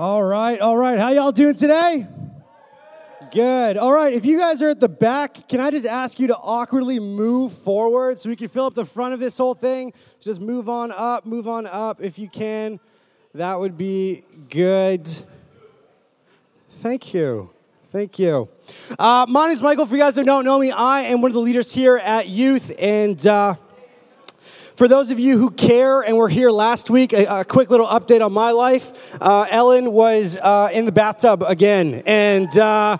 All right, all right. How y'all doing today? Good. All right, if you guys are at the back, can I just ask you to awkwardly move forward so we can fill up the front of this whole thing? Just move on up, move on up if you can. That would be good. Thank you. Thank you. Uh, my name is Michael. For you guys who don't know me, I am one of the leaders here at Youth. And uh, for those of you who care and were here last week, a, a quick little update on my life. Uh, Ellen was uh, in the bathtub again. And uh,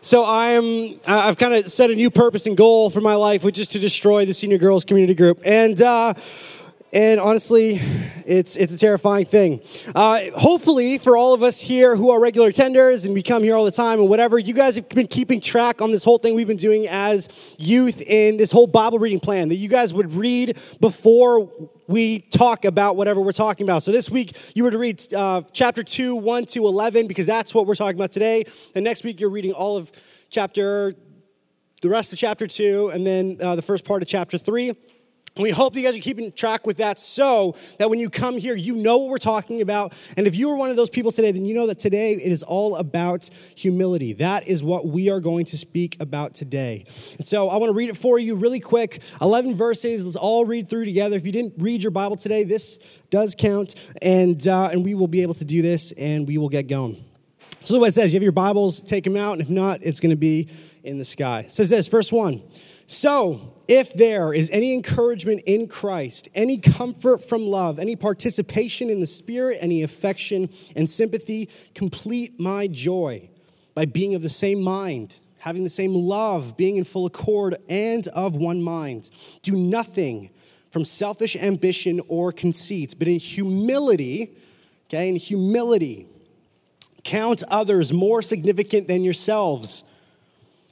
so I'm, I've kind of set a new purpose and goal for my life, which is to destroy the senior girls community group. And uh, and honestly, it's, it's a terrifying thing. Uh, hopefully, for all of us here who are regular attenders and we come here all the time and whatever, you guys have been keeping track on this whole thing we've been doing as youth in this whole Bible reading plan that you guys would read before we talk about whatever we're talking about. So this week, you were to read uh, chapter 2, 1 to 11, because that's what we're talking about today. And next week, you're reading all of chapter, the rest of chapter 2, and then uh, the first part of chapter 3. We hope that you guys are keeping track with that so that when you come here, you know what we're talking about. And if you are one of those people today, then you know that today it is all about humility. That is what we are going to speak about today. And so I want to read it for you really quick 11 verses. Let's all read through together. If you didn't read your Bible today, this does count. And, uh, and we will be able to do this and we will get going. So, what it says, you have your Bibles, take them out. And if not, it's going to be in the sky. It says this, verse 1. So, if there is any encouragement in Christ, any comfort from love, any participation in the Spirit, any affection and sympathy, complete my joy by being of the same mind, having the same love, being in full accord, and of one mind. Do nothing from selfish ambition or conceits, but in humility, okay, in humility, count others more significant than yourselves.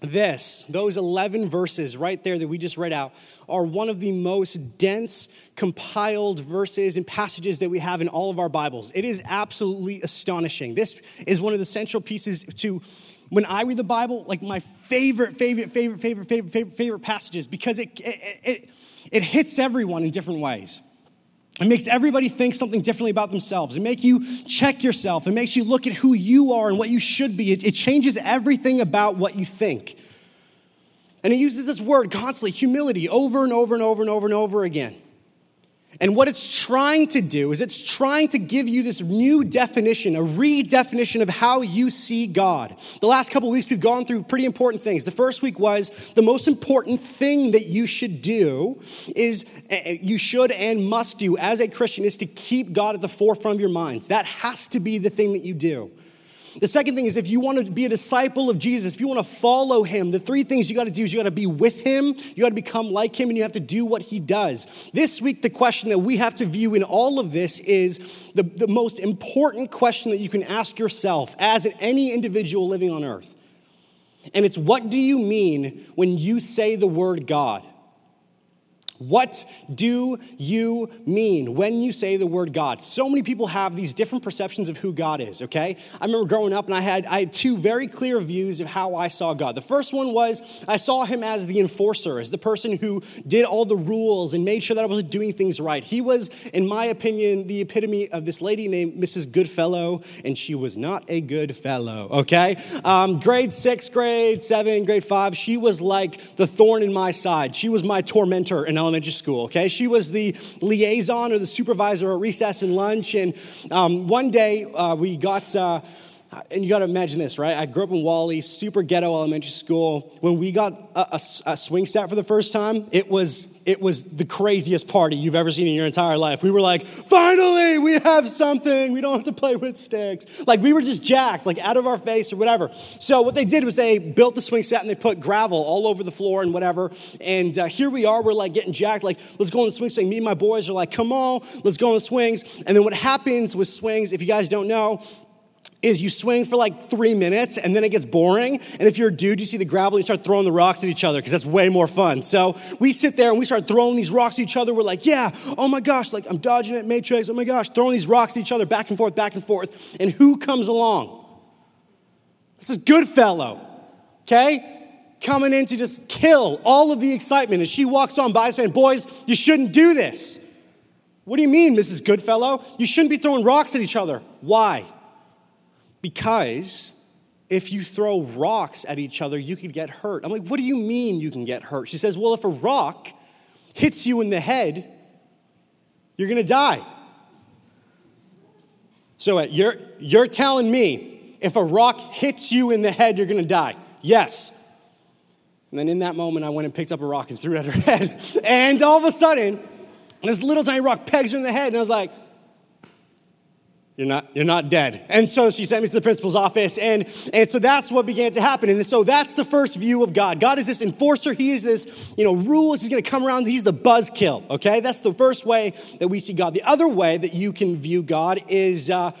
This, those 11 verses right there that we just read out, are one of the most dense, compiled verses and passages that we have in all of our Bibles. It is absolutely astonishing. This is one of the central pieces to when I read the Bible, like my favorite, favorite, favorite, favorite, favorite, favorite, favorite passages because it, it, it, it hits everyone in different ways. It makes everybody think something differently about themselves. It makes you check yourself. It makes you look at who you are and what you should be. It, it changes everything about what you think. And it uses this word constantly, humility, over and over and over and over and over again. And what it's trying to do is it's trying to give you this new definition, a redefinition of how you see God. The last couple weeks, we've gone through pretty important things. The first week was the most important thing that you should do is eh, eh, you should and must do as a Christian is to keep God at the forefront of your minds. That has to be the thing that you do. The second thing is if you want to be a disciple of Jesus, if you want to follow him, the three things you got to do is you got to be with him, you got to become like him, and you have to do what he does. This week, the question that we have to view in all of this is the, the most important question that you can ask yourself as any individual living on earth. And it's what do you mean when you say the word God? What do you mean when you say the word God? So many people have these different perceptions of who God is, okay? I remember growing up and I had, I had two very clear views of how I saw God. The first one was I saw him as the enforcer, as the person who did all the rules and made sure that I was doing things right. He was, in my opinion, the epitome of this lady named Mrs. Goodfellow, and she was not a good fellow, okay? Um, grade six, grade seven, grade five, she was like the thorn in my side. She was my tormentor and elementary school, okay? She was the liaison or the supervisor at recess and lunch. And um, one day uh, we got, uh, and you got to imagine this, right? I grew up in Whalley, super ghetto elementary school. When we got a, a, a swing set for the first time, it was it was the craziest party you've ever seen in your entire life. We were like, finally, we have have something. We don't have to play with sticks. Like we were just jacked, like out of our face or whatever. So what they did was they built the swing set and they put gravel all over the floor and whatever. And uh, here we are, we're like getting jacked, like let's go on the swing set. Me and my boys are like, come on, let's go on the swings. And then what happens with swings, if you guys don't know, is you swing for like three minutes and then it gets boring. And if you're a dude, you see the gravel, and you start throwing the rocks at each other because that's way more fun. So we sit there and we start throwing these rocks at each other. We're like, yeah, oh my gosh, like I'm dodging it, Matrix, oh my gosh, throwing these rocks at each other back and forth, back and forth. And who comes along? This is Goodfellow, okay? Coming in to just kill all of the excitement. And she walks on by saying, boys, you shouldn't do this. What do you mean, Mrs. Goodfellow? You shouldn't be throwing rocks at each other. Why? Because if you throw rocks at each other, you could get hurt. I'm like, what do you mean you can get hurt? She says, well, if a rock hits you in the head, you're gonna die. So uh, you're, you're telling me if a rock hits you in the head, you're gonna die? Yes. And then in that moment, I went and picked up a rock and threw it at her head. And all of a sudden, this little tiny rock pegs her in the head, and I was like, you're not, you're not dead. And so she sent me to the principal's office. And, and so that's what began to happen. And so that's the first view of God. God is this enforcer. He is this, you know, rules. He's going to come around. He's the buzzkill. Okay. That's the first way that we see God. The other way that you can view God is, uh,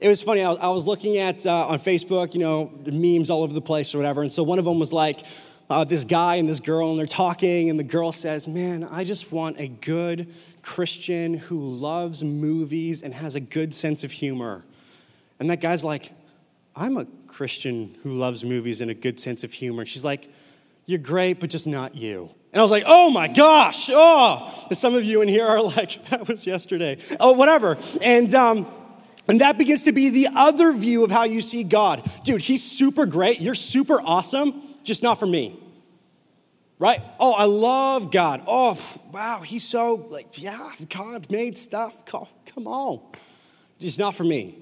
it was funny. I was, I was looking at uh, on Facebook, you know, memes all over the place or whatever. And so one of them was like, uh, this guy and this girl, and they're talking, and the girl says, Man, I just want a good Christian who loves movies and has a good sense of humor. And that guy's like, I'm a Christian who loves movies and a good sense of humor. She's like, You're great, but just not you. And I was like, Oh my gosh, oh. And some of you in here are like, That was yesterday. Oh, whatever. And, um, and that begins to be the other view of how you see God. Dude, he's super great. You're super awesome, just not for me right? Oh, I love God. Oh, wow, he's so like, yeah, God made stuff. Come on. Just not for me.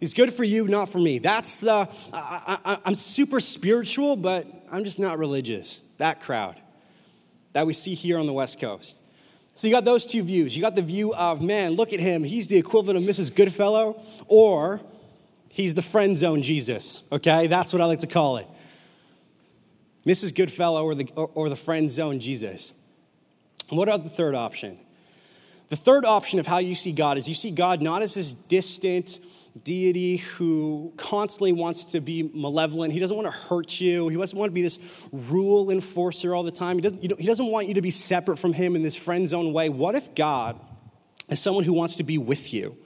He's good for you, not for me. That's the, I, am super spiritual, but I'm just not religious. That crowd that we see here on the West Coast. So you got those two views. You got the view of, man, look at him. He's the equivalent of Mrs. Goodfellow, or he's the friend zone Jesus, okay? That's what I like to call it. Mrs. Goodfellow or the, or, or the friend zone Jesus. What about the third option? The third option of how you see God is you see God not as this distant deity who constantly wants to be malevolent. He doesn't want to hurt you. He doesn't want to be this rule enforcer all the time. He doesn't, you know, he doesn't want you to be separate from him in this friend zone way. What if God is someone who wants to be with you?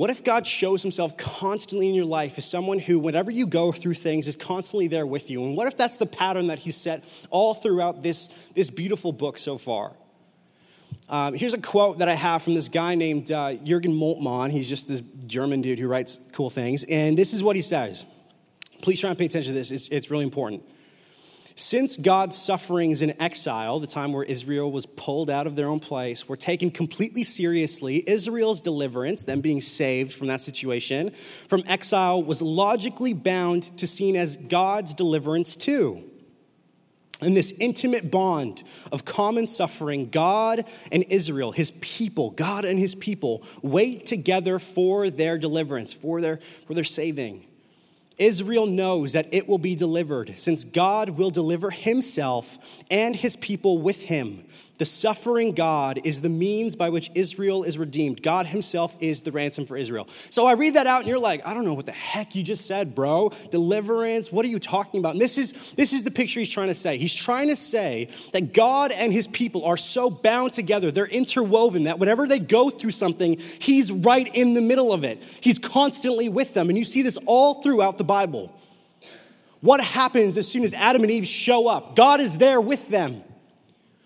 What if God shows himself constantly in your life as someone who, whenever you go through things, is constantly there with you? And what if that's the pattern that he's set all throughout this, this beautiful book so far? Um, here's a quote that I have from this guy named uh, Jurgen Moltmann. He's just this German dude who writes cool things. And this is what he says. Please try and pay attention to this, it's, it's really important. Since God's sufferings in exile, the time where Israel was pulled out of their own place, were taken completely seriously, Israel's deliverance, them being saved from that situation, from exile, was logically bound to seen as God's deliverance too. In this intimate bond of common suffering, God and Israel, his people, God and his people, wait together for their deliverance, for their, for their saving. Israel knows that it will be delivered, since God will deliver himself and his people with him. The suffering God is the means by which Israel is redeemed. God himself is the ransom for Israel. So I read that out and you're like, I don't know what the heck you just said, bro. Deliverance, what are you talking about? And this is this is the picture he's trying to say. He's trying to say that God and his people are so bound together, they're interwoven that whenever they go through something, he's right in the middle of it. He's constantly with them. And you see this all throughout the Bible. What happens as soon as Adam and Eve show up? God is there with them.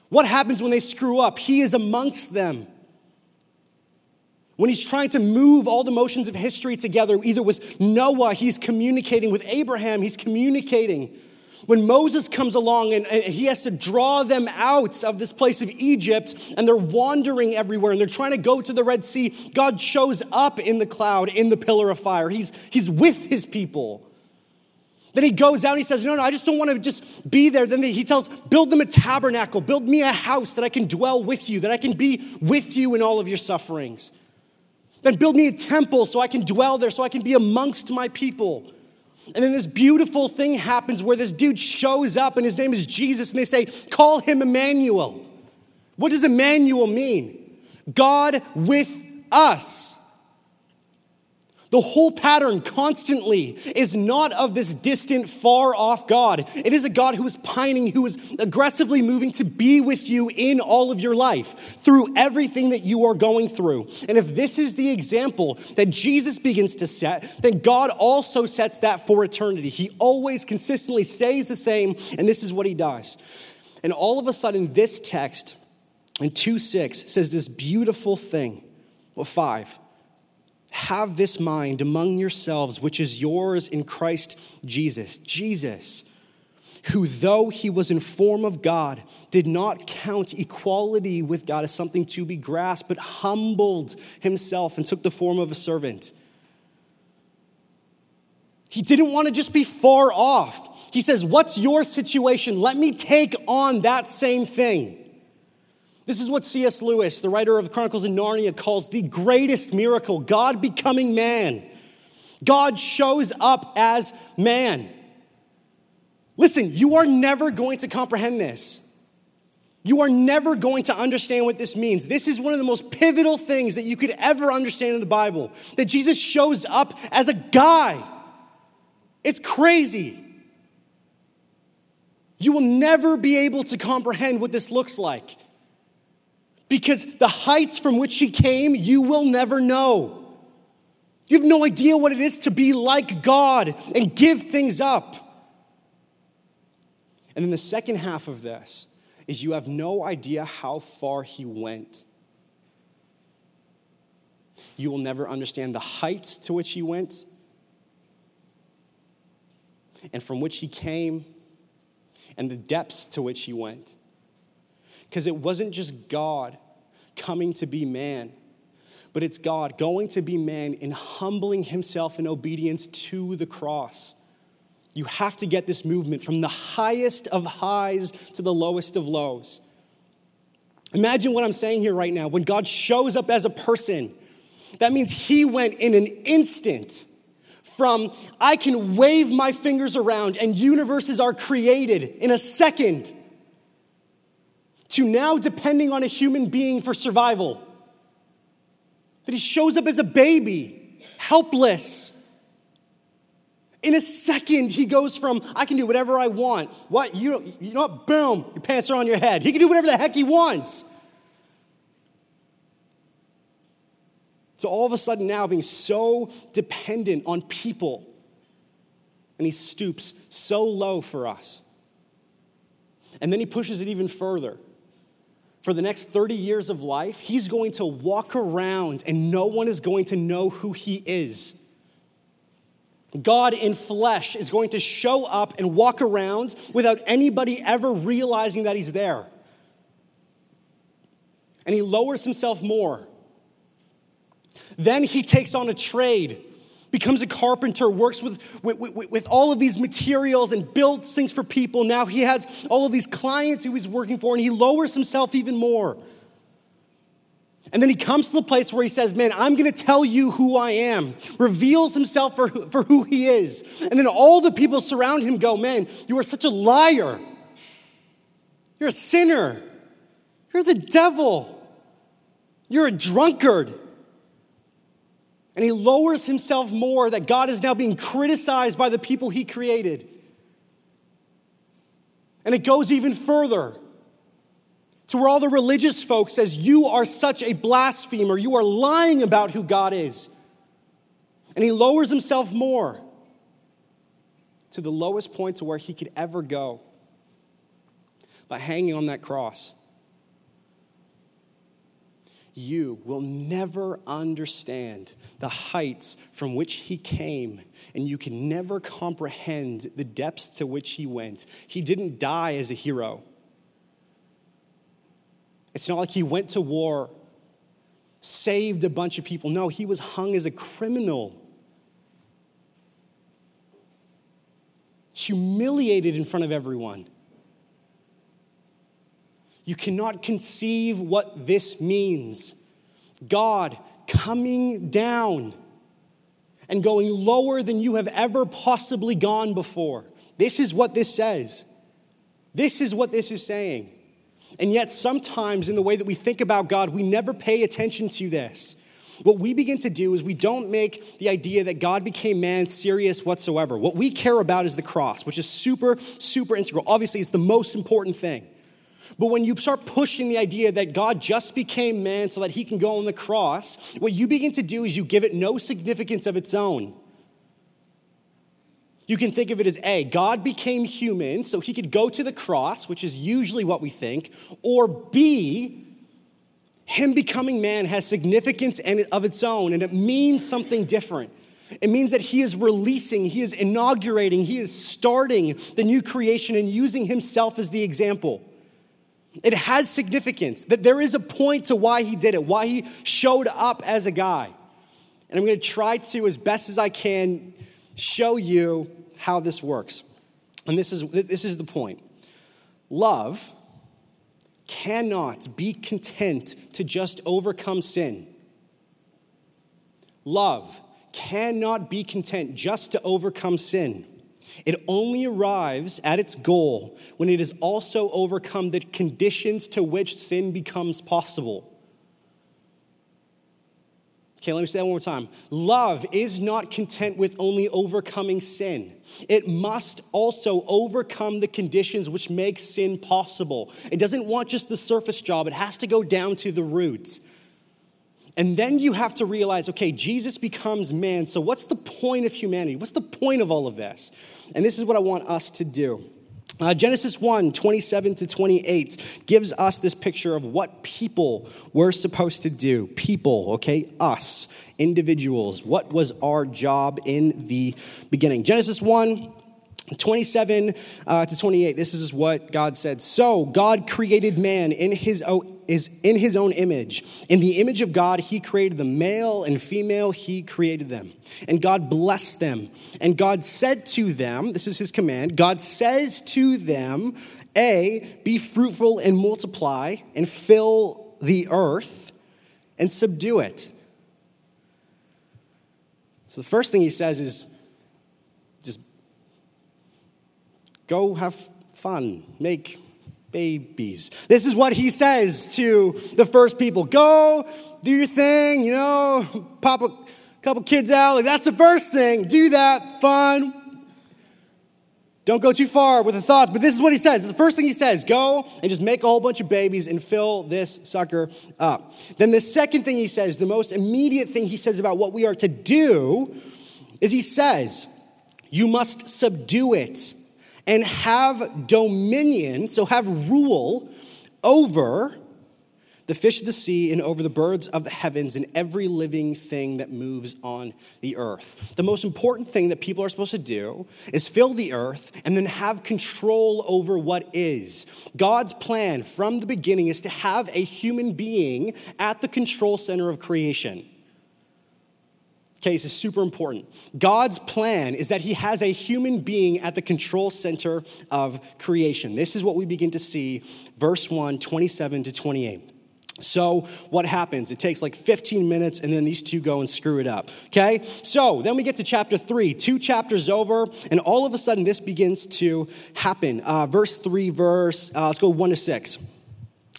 What happens when they screw up? He is amongst them. When he's trying to move all the motions of history together, either with Noah, he's communicating, with Abraham, he's communicating. When Moses comes along and, and, he has to draw them out of this place of Egypt and they're wandering everywhere and they're trying to go to the Red Sea, God shows up in the cloud, in the pillar of fire. He's, he's with his people. Then he goes out and he says, No, no, I just don't want to just be there. Then he tells, Build them a tabernacle, build me a house that I can dwell with you, that I can be with you in all of your sufferings. Then build me a temple so I can dwell there, so I can be amongst my people. And then this beautiful thing happens where this dude shows up and his name is Jesus, and they say, Call him Emmanuel. What does Emmanuel mean? God with us. The whole pattern constantly is not of this distant, far off God. It is a God who is pining, who is aggressively moving to be with you in all of your life through everything that you are going through. And if this is the example that Jesus begins to set, then God also sets that for eternity. He always consistently stays the same, and this is what he does. And all of a sudden, this text in 2 6 says this beautiful thing. Well, five have this mind among yourselves, which is yours in Christ Jesus. Jesus, who, though he was in form of God, did not count equality with God as something to be grasped, but humbled himself and took the form of a servant. He didn't want to just be far off. He says, What's your situation? Let me take on that same thing. This is what C.S. Lewis, the writer of Chronicles of Narnia, calls the greatest miracle God becoming man. God shows up as man. Listen, you are never going to comprehend this. You are never going to understand what this means. This is one of the most pivotal things that you could ever understand in the Bible that Jesus shows up as a guy. It's crazy. You will never be able to comprehend what this looks like. Because the heights from which he came, you will never know. You have no idea what it is to be like God and give things up. And then the second half of this is you have no idea how far he went. You will never understand the heights to which he went and from which he came and the depths to which he went. Because it wasn't just God coming to be man, but it's God going to be man and humbling himself in obedience to the cross. You have to get this movement from the highest of highs to the lowest of lows. Imagine what I'm saying here right now. When God shows up as a person, that means he went in an instant from I can wave my fingers around and universes are created in a second to now depending on a human being for survival. That he shows up as a baby, helpless. In a second, he goes from, I can do whatever I want. What? You, you know what? Boom, your pants are on your head. He can do whatever the heck he wants. So all of a sudden, now being so dependent on people, and he stoops so low for us. And then he pushes it even further for the next 30 years of life, he's going to walk around and no one is going to know who he is. God in flesh is going to show up and walk around without anybody ever realizing that he's there. And he lowers himself more. Then he takes on a trade becomes a carpenter, works with, with, with, with, all of these materials and builds things for people. Now he has all of these clients who he's working for, and he lowers himself even more. And then he comes to the place where he says, Man, I'm gonna tell you who I am, reveals himself for, for who he is. And then all the people surround him go, Man, you are such a liar. You're a sinner. You're the devil. You're a drunkard. And he lowers himself more that God is now being criticized by the people he created. And it goes even further to where all the religious folks says you are such a blasphemer. You are lying about who god is. And he lowers himself more to the lowest point to where he could ever go by hanging on that cross you will never understand the heights from which he came, and you can never comprehend the depths to which he went. He didn't die as a hero. It's not like he went to war, saved a bunch of people. No, he was hung as a criminal, humiliated in front of everyone. You cannot conceive what this means. God coming down and going lower than you have ever possibly gone before. This is what this says. This is what this is saying. And yet, sometimes in the way that we think about God, we never pay attention to this. What we begin to do is we don't make the idea that God became man serious whatsoever. What we care about is the cross, which is super, super integral. Obviously, it's the most important thing. But when you start pushing the idea that God just became man so that he can go on the cross, what you begin to do is you give it no significance of its own. You can think of it as A, God became human so he could go to the cross, which is usually what we think, or B, him becoming man has significance of its own and it means something different. It means that he is releasing, he is inaugurating, he is starting the new creation and using himself as the example. It has significance that there is a point to why he did it, why he showed up as a guy. And I'm going to try to, as best as I can, show you how this works. And this is, this is the point love cannot be content to just overcome sin. Love cannot be content just to overcome sin. It only arrives at its goal when it has also overcome the conditions to which sin becomes possible. Okay, let me say that one more time. Love is not content with only overcoming sin. It must also overcome the conditions which make sin possible. It doesn't want just the surface job, it has to go down to the roots. And then you have to realize okay, Jesus becomes man. So, what's the point of humanity? What's the point of all of this? And this is what I want us to do. Uh, Genesis 1 27 to 28 gives us this picture of what people were supposed to do. People, okay, us, individuals. What was our job in the beginning? Genesis 1 27 uh, to 28, this is what God said. So God created man in his, own, is in his own image. In the image of God, he created the male and female, he created them. And God blessed them. And God said to them, this is his command, God says to them, A, be fruitful and multiply and fill the earth and subdue it. So the first thing he says is, just Go have fun, make babies. This is what he says to the first people Go do your thing, you know, pop a couple kids out. Like, that's the first thing. Do that, fun. Don't go too far with the thoughts, but this is what he says. It's the first thing he says go and just make a whole bunch of babies and fill this sucker up. Then the second thing he says, the most immediate thing he says about what we are to do, is he says, You must subdue it and have dominion, so have rule over the fish of the sea and over the birds of the heavens and every living thing that moves on the earth. The most important thing that people are supposed to do is fill the earth and then have control over what is. God's plan from the beginning is to have a human being at the control center of creation. This is super important. God's plan is that He has a human being at the control center of creation. This is what we begin to see, verse 1, 27 to 28. So, what happens? It takes like 15 minutes, and then these two go and screw it up. Okay? So, then we get to chapter 3, two chapters over, and all of a sudden this begins to happen. Uh, verse 3, verse, uh, let's go 1 to 6.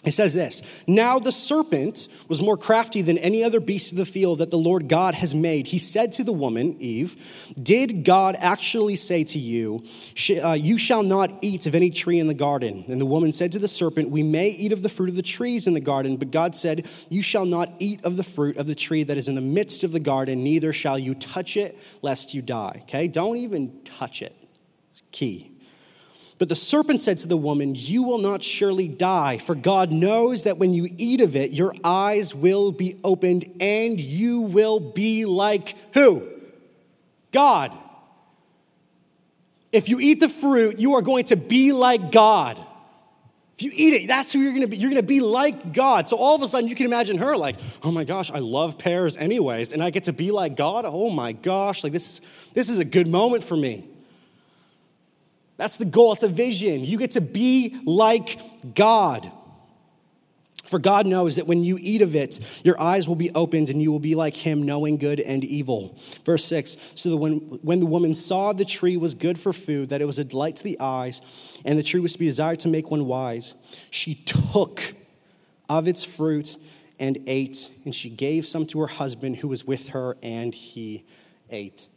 It says this Now the serpent was more crafty than any other beast of the field that the Lord God has made. He said to the woman, Eve, Did God actually say to you, uh, You shall not eat of any tree in the garden? And the woman said to the serpent, We may eat of the fruit of the trees in the garden, but God said, You shall not eat of the fruit of the tree that is in the midst of the garden, neither shall you touch it, lest you die. Okay? Don't even touch it. It's key. But the serpent said to the woman, You will not surely die, for God knows that when you eat of it, your eyes will be opened and you will be like who? God. If you eat the fruit, you are going to be like God. If you eat it, that's who you're gonna be. You're gonna be like God. So all of a sudden, you can imagine her like, oh my gosh, I love pears anyways, and I get to be like God. Oh my gosh, like this is this is a good moment for me. That's the goal, it's a vision. You get to be like God. For God knows that when you eat of it, your eyes will be opened and you will be like him, knowing good and evil. Verse 6 So that when, when the woman saw the tree was good for food, that it was a delight to the eyes, and the tree was to be desired to make one wise, she took of its fruit and ate, and she gave some to her husband who was with her, and he ate.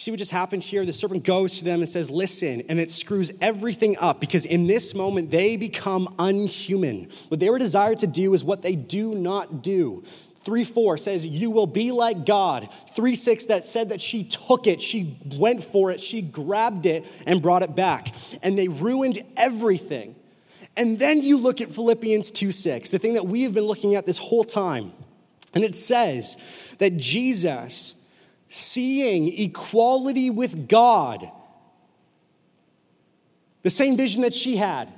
See what just happened here? The serpent goes to them and says, Listen, and it screws everything up because in this moment they become unhuman. What they were desired to do is what they do not do. 3 4 says, You will be like God. 3 6 that said that she took it, she went for it, she grabbed it and brought it back. And they ruined everything. And then you look at Philippians 2 6, the thing that we have been looking at this whole time. And it says that Jesus, seeing equality with God. The same vision that she had.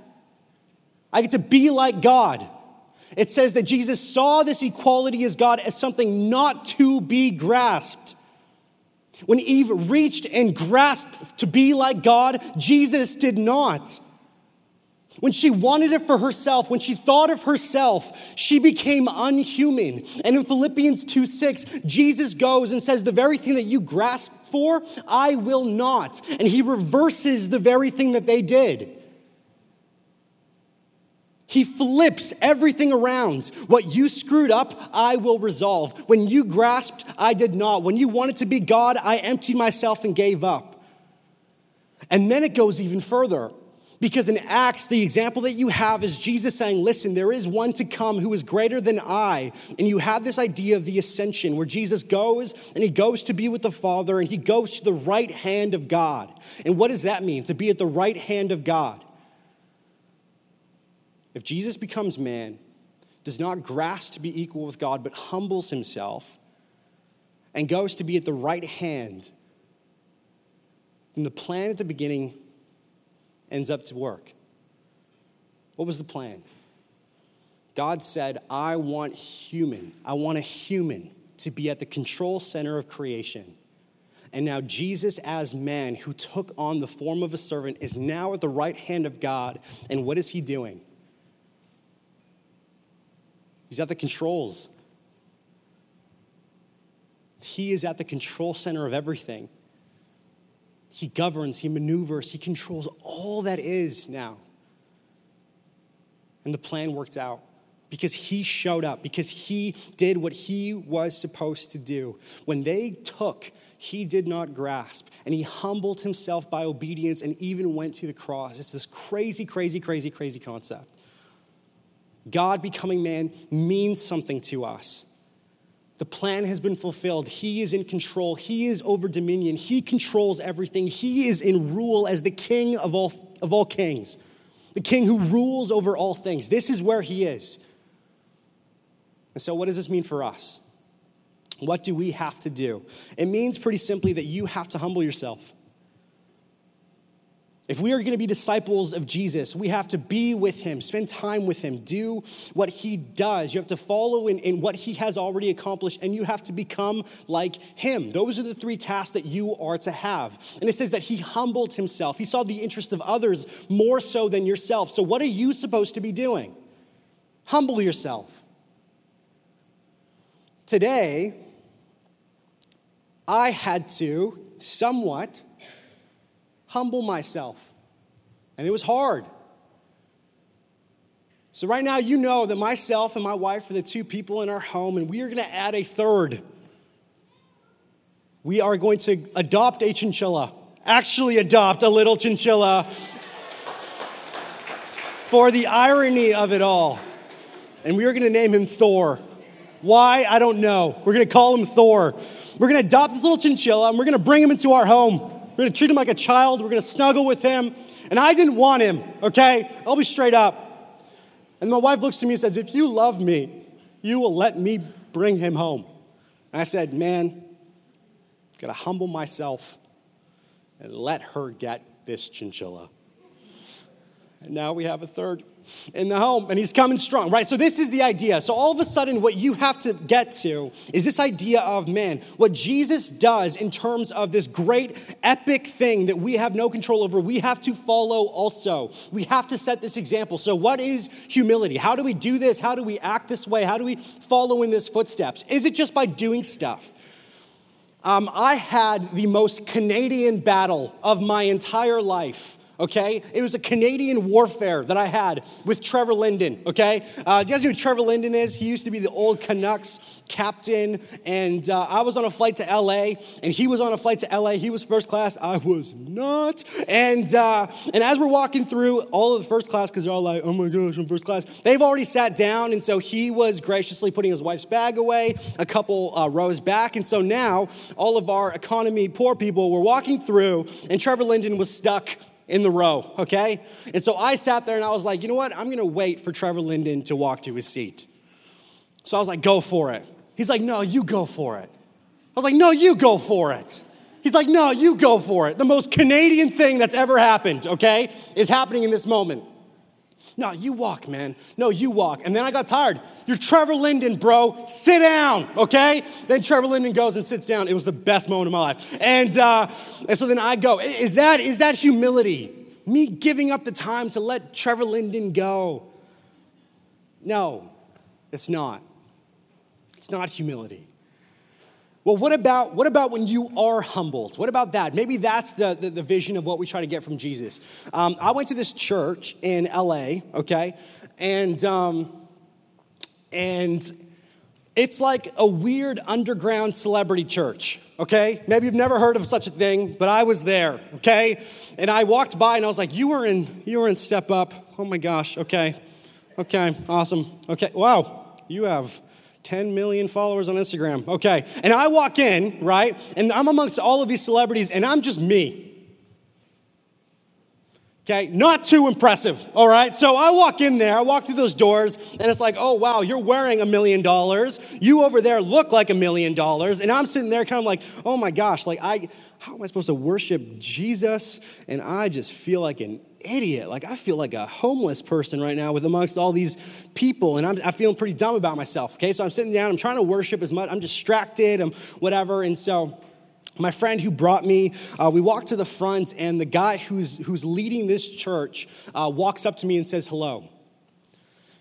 I get to be like God. It says that Jesus saw this equality as God as something not to be grasped. When Eve reached and grasped to be like God, Jesus did not. When she wanted it for herself, when she thought of herself, she became unhuman. And in Philippians 2 6, Jesus goes and says, The very thing that you grasp for, I will not. And he reverses the very thing that they did. He flips everything around. What you screwed up, I will resolve. When you grasped, I did not. When you wanted to be God, I emptied myself and gave up. And then it goes even further. Because in Acts, the example that you have is Jesus saying, Listen, there is one to come who is greater than I. And you have this idea of the ascension where Jesus goes and he goes to be with the Father and he goes to the right hand of God. And what does that mean, to be at the right hand of God? If Jesus becomes man, does not grasp to be equal with God, but humbles himself and goes to be at the right hand, then the plan at the beginning ends up to work. What was the plan? God said, I want human, I want a human to be at the control center of creation. And now, Jesus, as man who took on the form of a servant, is now at the right hand of God. And what is he doing? He's at the controls. He is at the control center of everything. He governs, He maneuvers, He controls all that is now. And the plan worked out because He showed up, because He did what He was supposed to do. When they took, He did not grasp, and He humbled Himself by obedience and even went to the cross. It's this crazy, crazy, crazy, crazy concept. God becoming man means something to us. The plan has been fulfilled. He is in control. He is over dominion. He controls everything. He is in rule as the king of all, of all kings, the king who rules over all things. This is where he is. And so, what does this mean for us? What do we have to do? It means pretty simply that you have to humble yourself. If we are going to be disciples of Jesus, we have to be with him, spend time with him, do what he does. You have to follow in, in what he has already accomplished, and you have to become like him. Those are the three tasks that you are to have. And it says that he humbled himself, he saw the interest of others more so than yourself. So, what are you supposed to be doing? Humble yourself. Today, I had to somewhat humble myself. And it was hard. So, right now, you know that myself and my wife are the two people in our home, and we are going to add a third. We are going to adopt a chinchilla, actually, adopt a little chinchilla for the irony of it all. And we are going to name him Thor. Why? I don't know. We're going to call him Thor. We're going to adopt this little chinchilla and we're going to bring him into our home. We're gonna treat him like a child. We're gonna snuggle with him. And I didn't want him, okay? I'll be straight up. And my wife looks to me and says, If you love me, you will let me bring him home. And I said, Man, gotta humble myself and let her get this chinchilla. And now we have a third in the home, and he's coming strong, right? So, this is the idea. So, all of a sudden, what you have to get to is this idea of man, what Jesus does in terms of this great epic thing that we have no control over, we have to follow also. We have to set this example. So, what is humility? How do we do this? How do we act this way? How do we follow in this footsteps? Is it just by doing stuff? Um, I had the most Canadian battle of my entire life okay? It was a Canadian warfare that I had with Trevor Linden, okay? Uh, do you guys know who Trevor Linden is? He used to be the old Canucks captain, and uh, I was on a flight to LA, and he was on a flight to LA. He was first class, I was not. And, uh, and as we're walking through all of the first class, because they're all like, oh my gosh, I'm first class, they've already sat down, and so he was graciously putting his wife's bag away a couple uh, rows back. And so now all of our economy poor people were walking through, and Trevor Linden was stuck in the row, okay? And so I sat there and I was like, you know what? I'm gonna wait for Trevor Linden to walk to his seat. So I was like, go for it. He's like, no, you go for it. I was like, no, you go for it. He's like, no, you go for it. The most Canadian thing that's ever happened, okay, is happening in this moment. No, you walk, man. No, you walk. And then I got tired. You're Trevor Linden, bro. Sit down, okay? Then Trevor Linden goes and sits down. It was the best moment of my life. And, uh, and so then I go. Is that, is that humility? Me giving up the time to let Trevor Linden go? No, it's not. It's not humility. Well, what about, what about when you are humbled? What about that? Maybe that's the, the, the vision of what we try to get from Jesus. Um, I went to this church in LA, okay? And, um, and it's like a weird underground celebrity church, okay? Maybe you've never heard of such a thing, but I was there, okay? And I walked by and I was like, you were in, you were in Step Up. Oh my gosh, okay. Okay, awesome. Okay, wow, you have 10 million followers on Instagram. Okay. And I walk in, right? And I'm amongst all of these celebrities, and I'm just me. Okay, not too impressive, all right? So I walk in there, I walk through those doors, and it's like, oh, wow, you're wearing a million dollars. You over there look like a million dollars. And I'm sitting there kind of like, oh my gosh, like, I, how am I supposed to worship Jesus? And I just feel like an idiot. Like, I feel like a homeless person right now with amongst all these people, and I'm, I'm feeling pretty dumb about myself. Okay, so I'm sitting down, I'm trying to worship as much, I'm distracted, I'm whatever. And so, my friend who brought me, uh, we walked to the front, and the guy who's, who's leading this church uh, walks up to me and says, Hello.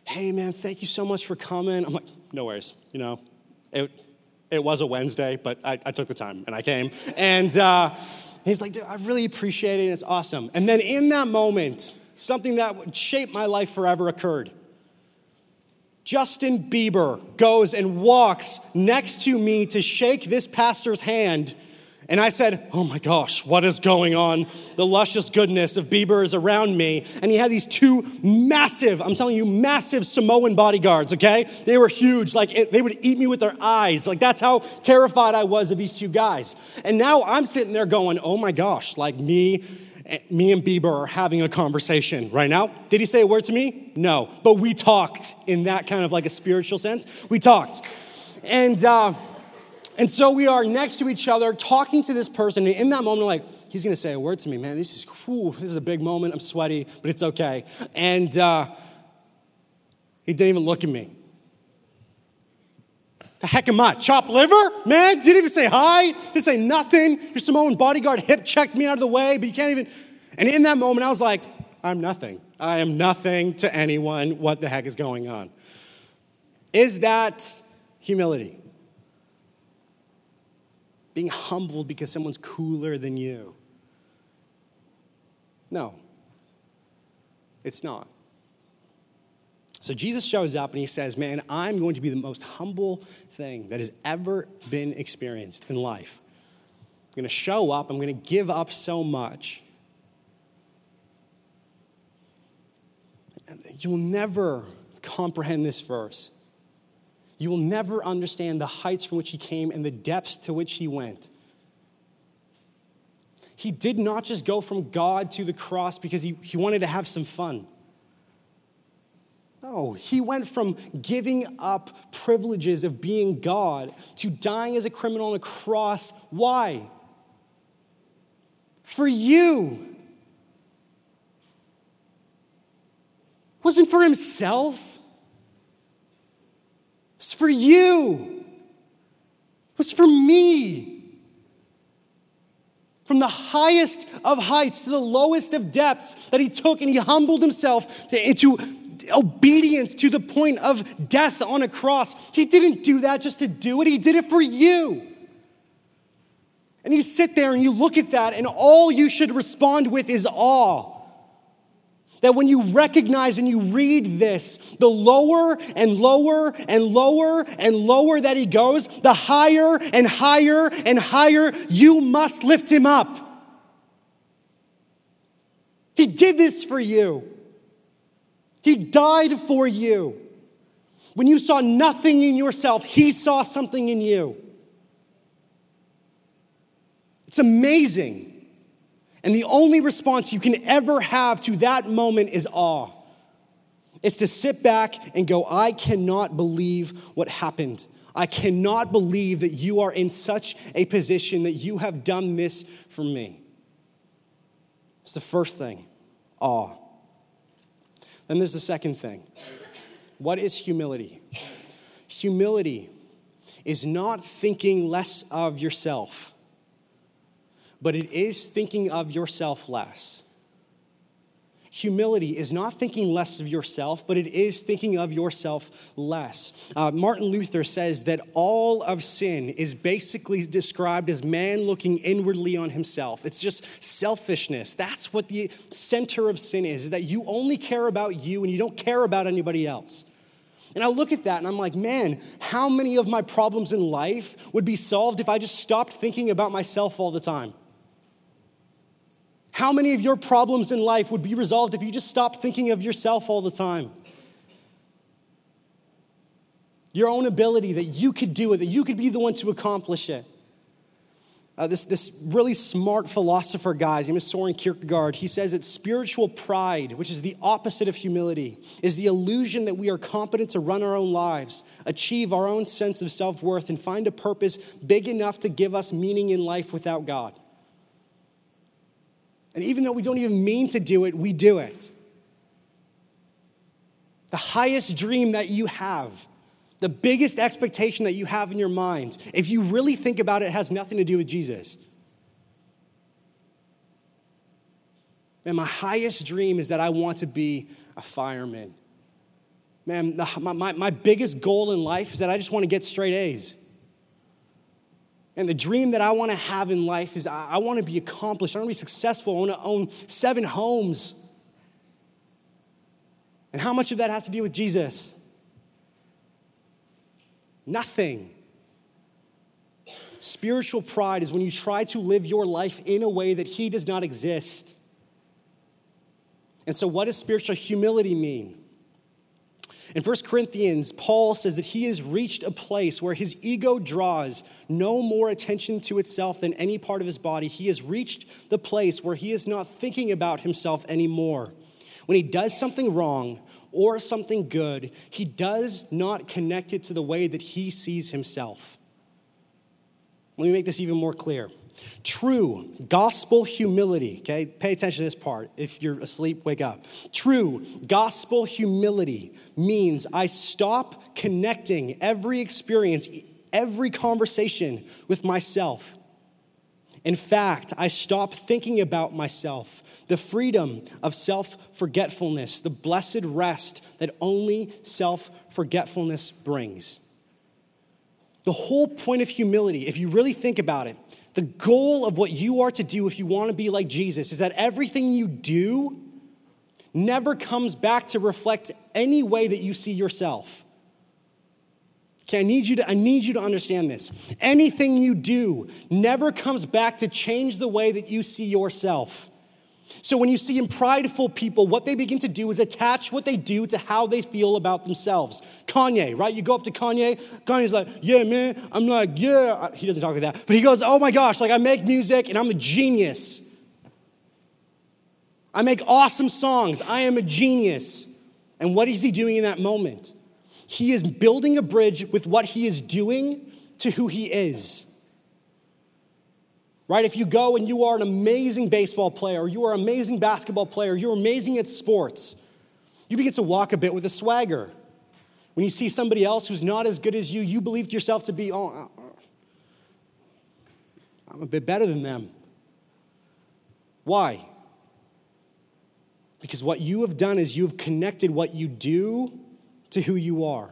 Hey, man, thank you so much for coming. I'm like, No worries, you know, it, it was a Wednesday, but I, I took the time and I came. And, uh, he's like, dude, I really appreciate it. It's awesome. And then in that moment, something that would shape my life forever occurred. Justin Bieber goes and walks next to me to shake this pastor's hand and I said, Oh my gosh, what is going on? The luscious goodness of Bieber is around me. And he had these two massive, I'm telling you, massive Samoan bodyguards, okay? They were huge. Like it, they would eat me with their eyes. Like that's how terrified I was of these two guys. And now I'm sitting there going, Oh my gosh, like me. Me and Bieber are having a conversation right now. Did he say a word to me? No. But we talked in that kind of like a spiritual sense. We talked. And, uh, and so we are next to each other, talking to this person. And in that moment, like, he's going to say a word to me, man. This is cool. This is a big moment. I'm sweaty, but it's okay. And uh, he didn't even look at me. The heck am I? Chop liver? Man, didn't even say hi. Didn't say nothing. Your Samoan bodyguard hip checked me out of the way, but you can't even. And in that moment, I was like, I'm nothing. I am nothing to anyone. What the heck is going on? Is that humility? Being humbled because someone's cooler than you. No, it's not. So Jesus shows up and he says, Man, I'm going to be the most humble thing that has ever been experienced in life. I'm going to show up, I'm going to give up so much. You'll never comprehend this verse you will never understand the heights from which he came and the depths to which he went. He did not just go from God to the cross because he, he wanted to have some fun. No, he went from giving up privileges of being God to dying as a criminal on a cross. Why? For you. wasn't for himself. It was for you. It was for me. From the highest of heights to the lowest of depths, that he took and he humbled himself to, into obedience to the point of death on a cross. He didn't do that just to do it, he did it for you. And you sit there and you look at that, and all you should respond with is awe. That when you recognize and you read this, the lower and lower and lower and lower that he goes, the higher and higher and higher you must lift him up. He did this for you, he died for you. When you saw nothing in yourself, he saw something in you. It's amazing. And the only response you can ever have to that moment is awe. It's to sit back and go, I cannot believe what happened. I cannot believe that you are in such a position that you have done this for me. It's the first thing awe. Then there's the second thing. What is humility? Humility is not thinking less of yourself but it is thinking of yourself less. Humility is not thinking less of yourself, but it is thinking of yourself less. Uh, Martin Luther says that all of sin is basically described as man looking inwardly on himself. It's just selfishness. That's what the center of sin is, is that you only care about you and you don't care about anybody else. And I look at that and I'm like, man, how many of my problems in life would be solved if I just stopped thinking about myself all the time? How many of your problems in life would be resolved if you just stopped thinking of yourself all the time? Your own ability that you could do it, that you could be the one to accomplish it. Uh, this, this really smart philosopher guy, his name is Soren Kierkegaard, he says that spiritual pride, which is the opposite of humility, is the illusion that we are competent to run our own lives, achieve our own sense of self worth, and find a purpose big enough to give us meaning in life without God. And even though we don't even mean to do it, we do it. The highest dream that you have, the biggest expectation that you have in your mind, if you really think about it, has nothing to do with Jesus. Man, my highest dream is that I want to be a fireman. Man, my, my, my biggest goal in life is that I just want to get straight A's. And the dream that I want to have in life is I, I want to be accomplished. I want to be successful. I want to own seven homes. And how much of that has to do with Jesus? Nothing. Spiritual pride is when you try to live your life in a way that He does not exist. And so, what does spiritual humility mean? In 1 Corinthians, Paul says that he has reached a place where his ego draws no more attention to itself than any part of his body. He has reached the place where he is not thinking about himself anymore. When he does something wrong or something good, he does not connect it to the way that he sees himself. Let me make this even more clear. True gospel humility, okay? Pay attention to this part. If you're asleep, wake up. True gospel humility means I stop connecting every experience, every conversation with myself. In fact, I stop thinking about myself, the freedom of self forgetfulness, the blessed rest that only self forgetfulness brings. The whole point of humility, if you really think about it, the goal of what you are to do if you want to be like Jesus is that everything you do never comes back to reflect any way that you see yourself. Okay, I need you to, I need you to understand this. Anything you do never comes back to change the way that you see yourself. So when you see in prideful people, what they begin to do is attach what they do to how they feel about themselves. Kanye, right? You go up to Kanye, Kanye's like, yeah, man. I'm like, yeah. He doesn't talk like that. But he goes, oh my gosh, like I make music and I'm a genius. I make awesome songs. I am a genius. And what is he doing in that moment? He is building a bridge with what he is doing to who he is right? If you go and you are an amazing baseball player, you are an amazing basketball player, you're amazing at sports, You begin to walk a bit with a swagger. When you see somebody else who's not as good as you, you believe yourself to be, oh, uh, uh, I'm a bit better than them. Why? Because what you have done is you have connected what you do to who you are.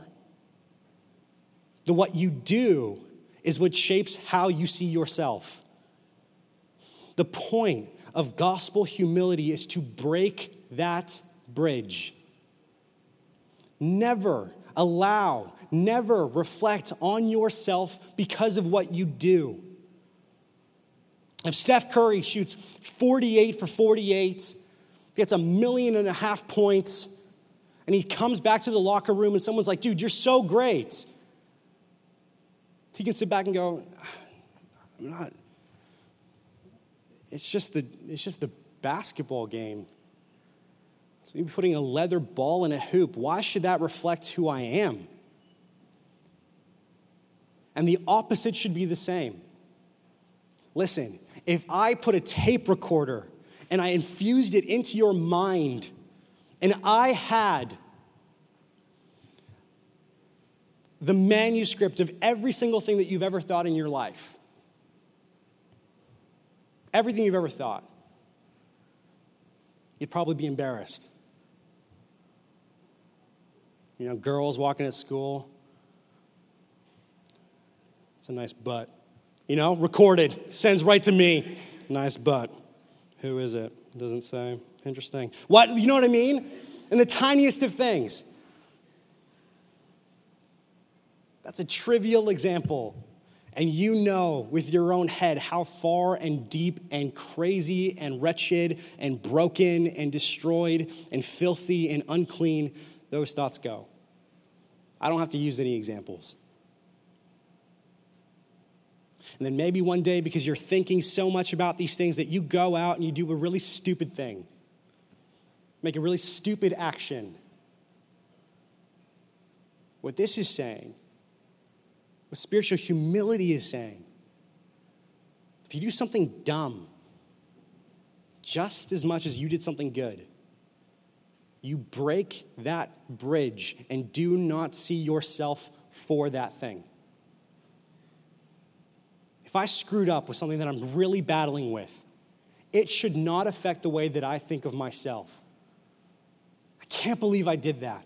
The what you do is what shapes how you see yourself. The point of gospel humility is to break that bridge. Never allow, never reflect on yourself because of what you do. If Steph Curry shoots 48 for 48, gets a million and a half points, and he comes back to the locker room and someone's like, dude, you're so great. He can sit back and go, I'm not. It's just the, it's just the basketball game. So maybe putting a leather ball in a hoop. Why should that reflect who I am? And the opposite should be the same. Listen, if I put a tape recorder and I infused it into your mind, and I had the manuscript of every single thing that you've ever thought in your life, everything you've ever thought, you'd probably be embarrassed. You know, girls walking at school. It's a nice butt. You know, recorded, sends right to me. Nice butt. Who is it? Doesn't say. Interesting. What? You know what I mean? In the tiniest of things. That's a trivial example. And you know with your own head how far and deep and crazy and wretched and broken and destroyed and filthy and unclean those thoughts go. I don't have to use any examples. And then maybe one day, because you're thinking so much about these things, that you go out and you do a really stupid thing, make a really stupid action. What this is saying, what spiritual humility is saying, if you do something dumb, just as much as you did something good, you break that bridge and do not see yourself for that thing. If I screwed up with something that I'm really battling with, it should not affect the way that I think of myself. I can't believe I did that.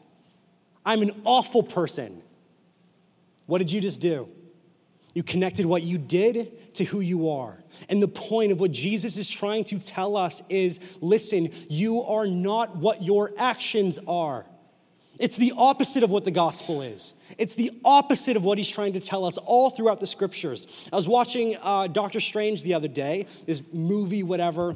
I'm an awful person. What did you just do? You connected what you did to who you are. And the point of what Jesus is trying to tell us is listen, you are not what your actions are. It's the opposite of what the gospel is. It's the opposite of what he's trying to tell us all throughout the scriptures. I was watching uh, Doctor Strange the other day, this movie, whatever.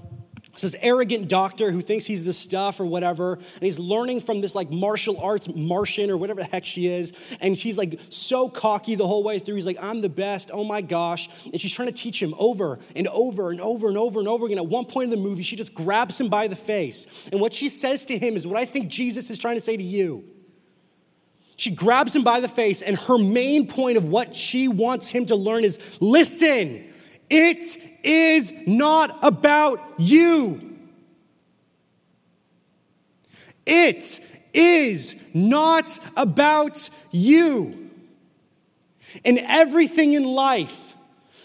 It's this arrogant doctor who thinks he's the stuff or whatever, and he's learning from this like martial arts Martian or whatever the heck she is, and she's like so cocky the whole way through. He's like, I'm the best, oh my gosh. And she's trying to teach him over and over and over and over and over again. At one point in the movie, she just grabs him by the face. And what she says to him is what I think Jesus is trying to say to you. She grabs him by the face, and her main point of what she wants him to learn is listen, it is not about you. It is not about you. In everything in life,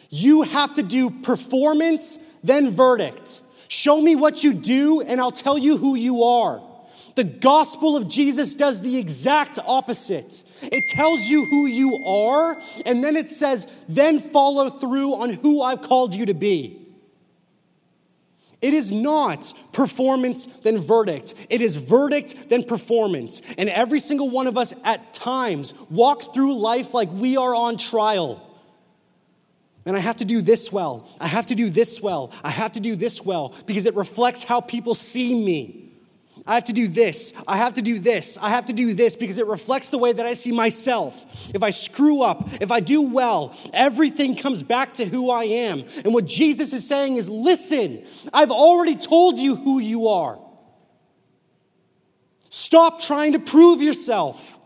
you have to do performance, then verdict. Show me what you do, and I'll tell you who you are. The gospel of Jesus does the exact opposite. It tells you who you are, and then it says, then follow through on who I've called you to be. It is not performance then verdict. It is verdict then performance. And every single one of us at times walk through life like we are on trial. And I have to do this well. I have to do this well. I have to do this well because it reflects how people see me. I have to do this. I have to do this. I have to do this because it reflects the way that I see myself. If I screw up, if I do well, everything comes back to who I am. And what Jesus is saying is listen, I've already told you who you are. Stop trying to prove yourself.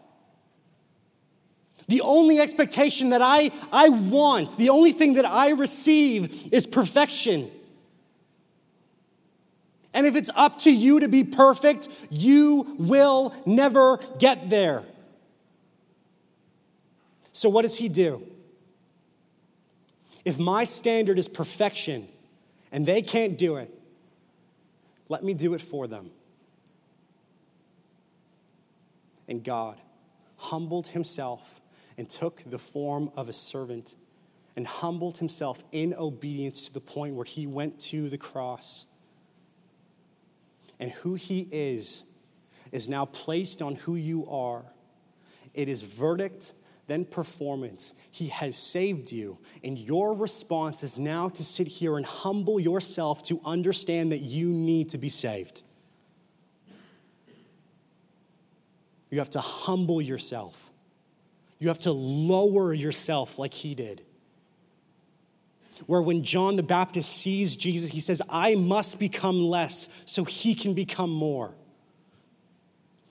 The only expectation that I, I want, the only thing that I receive is perfection. And if it's up to you to be perfect, you will never get there. So, what does he do? If my standard is perfection and they can't do it, let me do it for them. And God humbled himself and took the form of a servant and humbled himself in obedience to the point where he went to the cross. And who he is is now placed on who you are. It is verdict, then performance. He has saved you. And your response is now to sit here and humble yourself to understand that you need to be saved. You have to humble yourself. You have to lower yourself like he did. Where when John the Baptist sees Jesus, he says, I must become less so he can become more.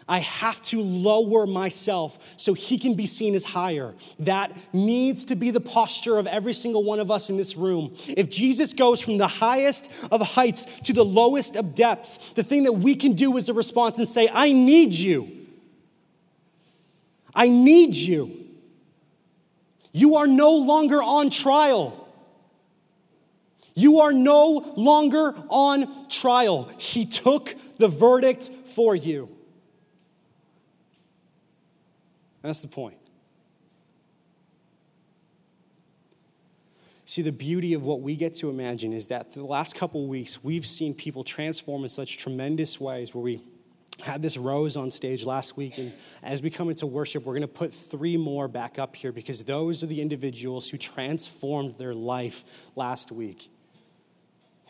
I have to lower myself so he can be seen as higher. That needs to be the posture of every single one of us in this room. If Jesus goes from the highest of heights to the lowest of depths, the thing that we can do is a response and say, I need you. I need you. You are no longer on trial. You are no longer on trial. He took the verdict for you. That's the point. See, the beauty of what we get to imagine is that the last couple weeks, we've seen people transform in such tremendous ways where we had this rose on stage last week and as we come into worship we're going to put three more back up here because those are the individuals who transformed their life last week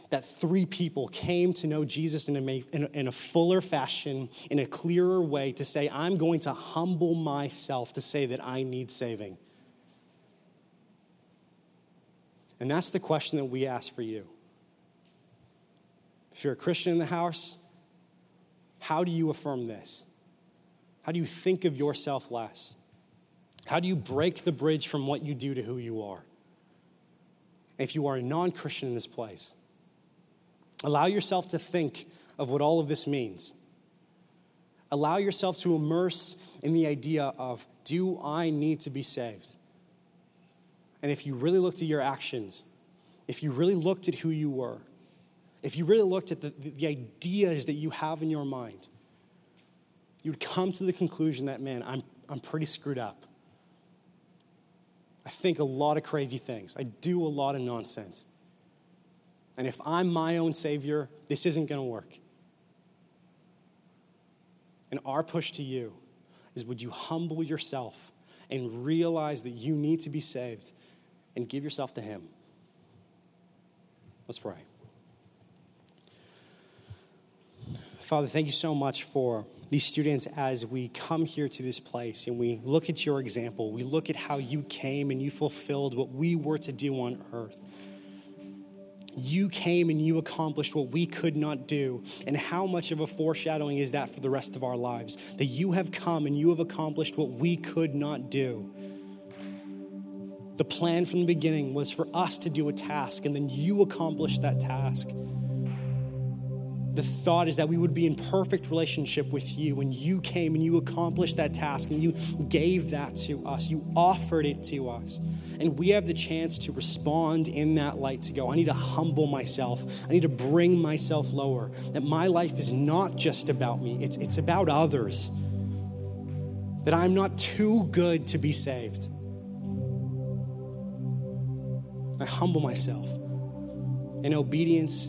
that three people came to know Jesus in a, in a, fuller fashion, in a clearer way, to say, I'm going to humble myself to say that I need saving. And that's the question that we ask for you. If you're a Christian in the house, how do you affirm this? How do you think of yourself less? How do you break the bridge from what you do to who you are? If you are a non Christian in this place, Allow yourself to think of what all of this means. Allow yourself to immerse in the idea of do I need to be saved? And if you really looked at your actions, if you really looked at who you were, if you really looked at the, the ideas that you have in your mind, you would come to the conclusion that, man, I'm, I'm pretty screwed up. I think a lot of crazy things. I do a lot of nonsense. And if I'm my own Savior, this isn't going to work. And our push to you is would you humble yourself and realize that you need to be saved and give yourself to Him? Let's pray. Father, thank you so much for these students as we come here to this place and we look at your example. We look at how you came and you fulfilled what we were to do on earth you came and you accomplished what we could not do. And how much of a foreshadowing is that for the rest of our lives? That you have come and you have accomplished what we could not do. The plan from the beginning was for us to do a task, and then you accomplished that task the thought is that we would be in perfect relationship with you when you came and you accomplished that task and you gave that to us. You offered it to us. And we have the chance to respond in that light to go i need to humble myself. I need to bring myself lower. That my life is not just about me. It's, it's about others. That i'm not too good to be saved. I humble myself in obedience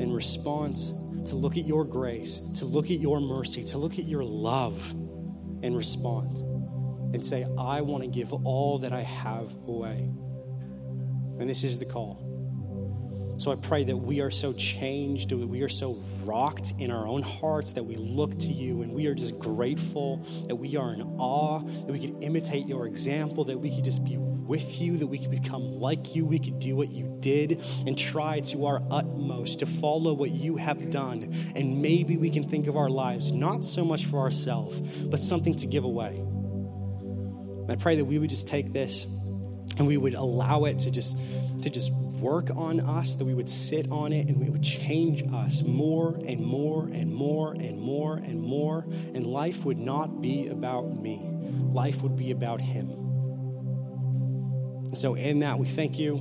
and response to look at your grace, to look at your mercy, to look at your love and respond and say, I want to give all that I have away. And this is the call. So I pray that we are so changed, we are so rocked in our own hearts, that we look to you and we are just grateful, that we are in awe, that we can imitate your example, that we could just be with you, that we could become like you, we could do what you did and try to our utmost to follow what you have done. And maybe we can think of our lives not so much for ourselves, but something to give away. And I pray that we would just take this and we would allow it to just to just work on us, that we would sit on it, and we would change us more and more and more and more and more. And life would not be about me, life would be about Him. And so, in that, we thank you,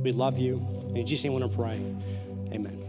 we love you, and in Jesus' name, want to pray. Amen.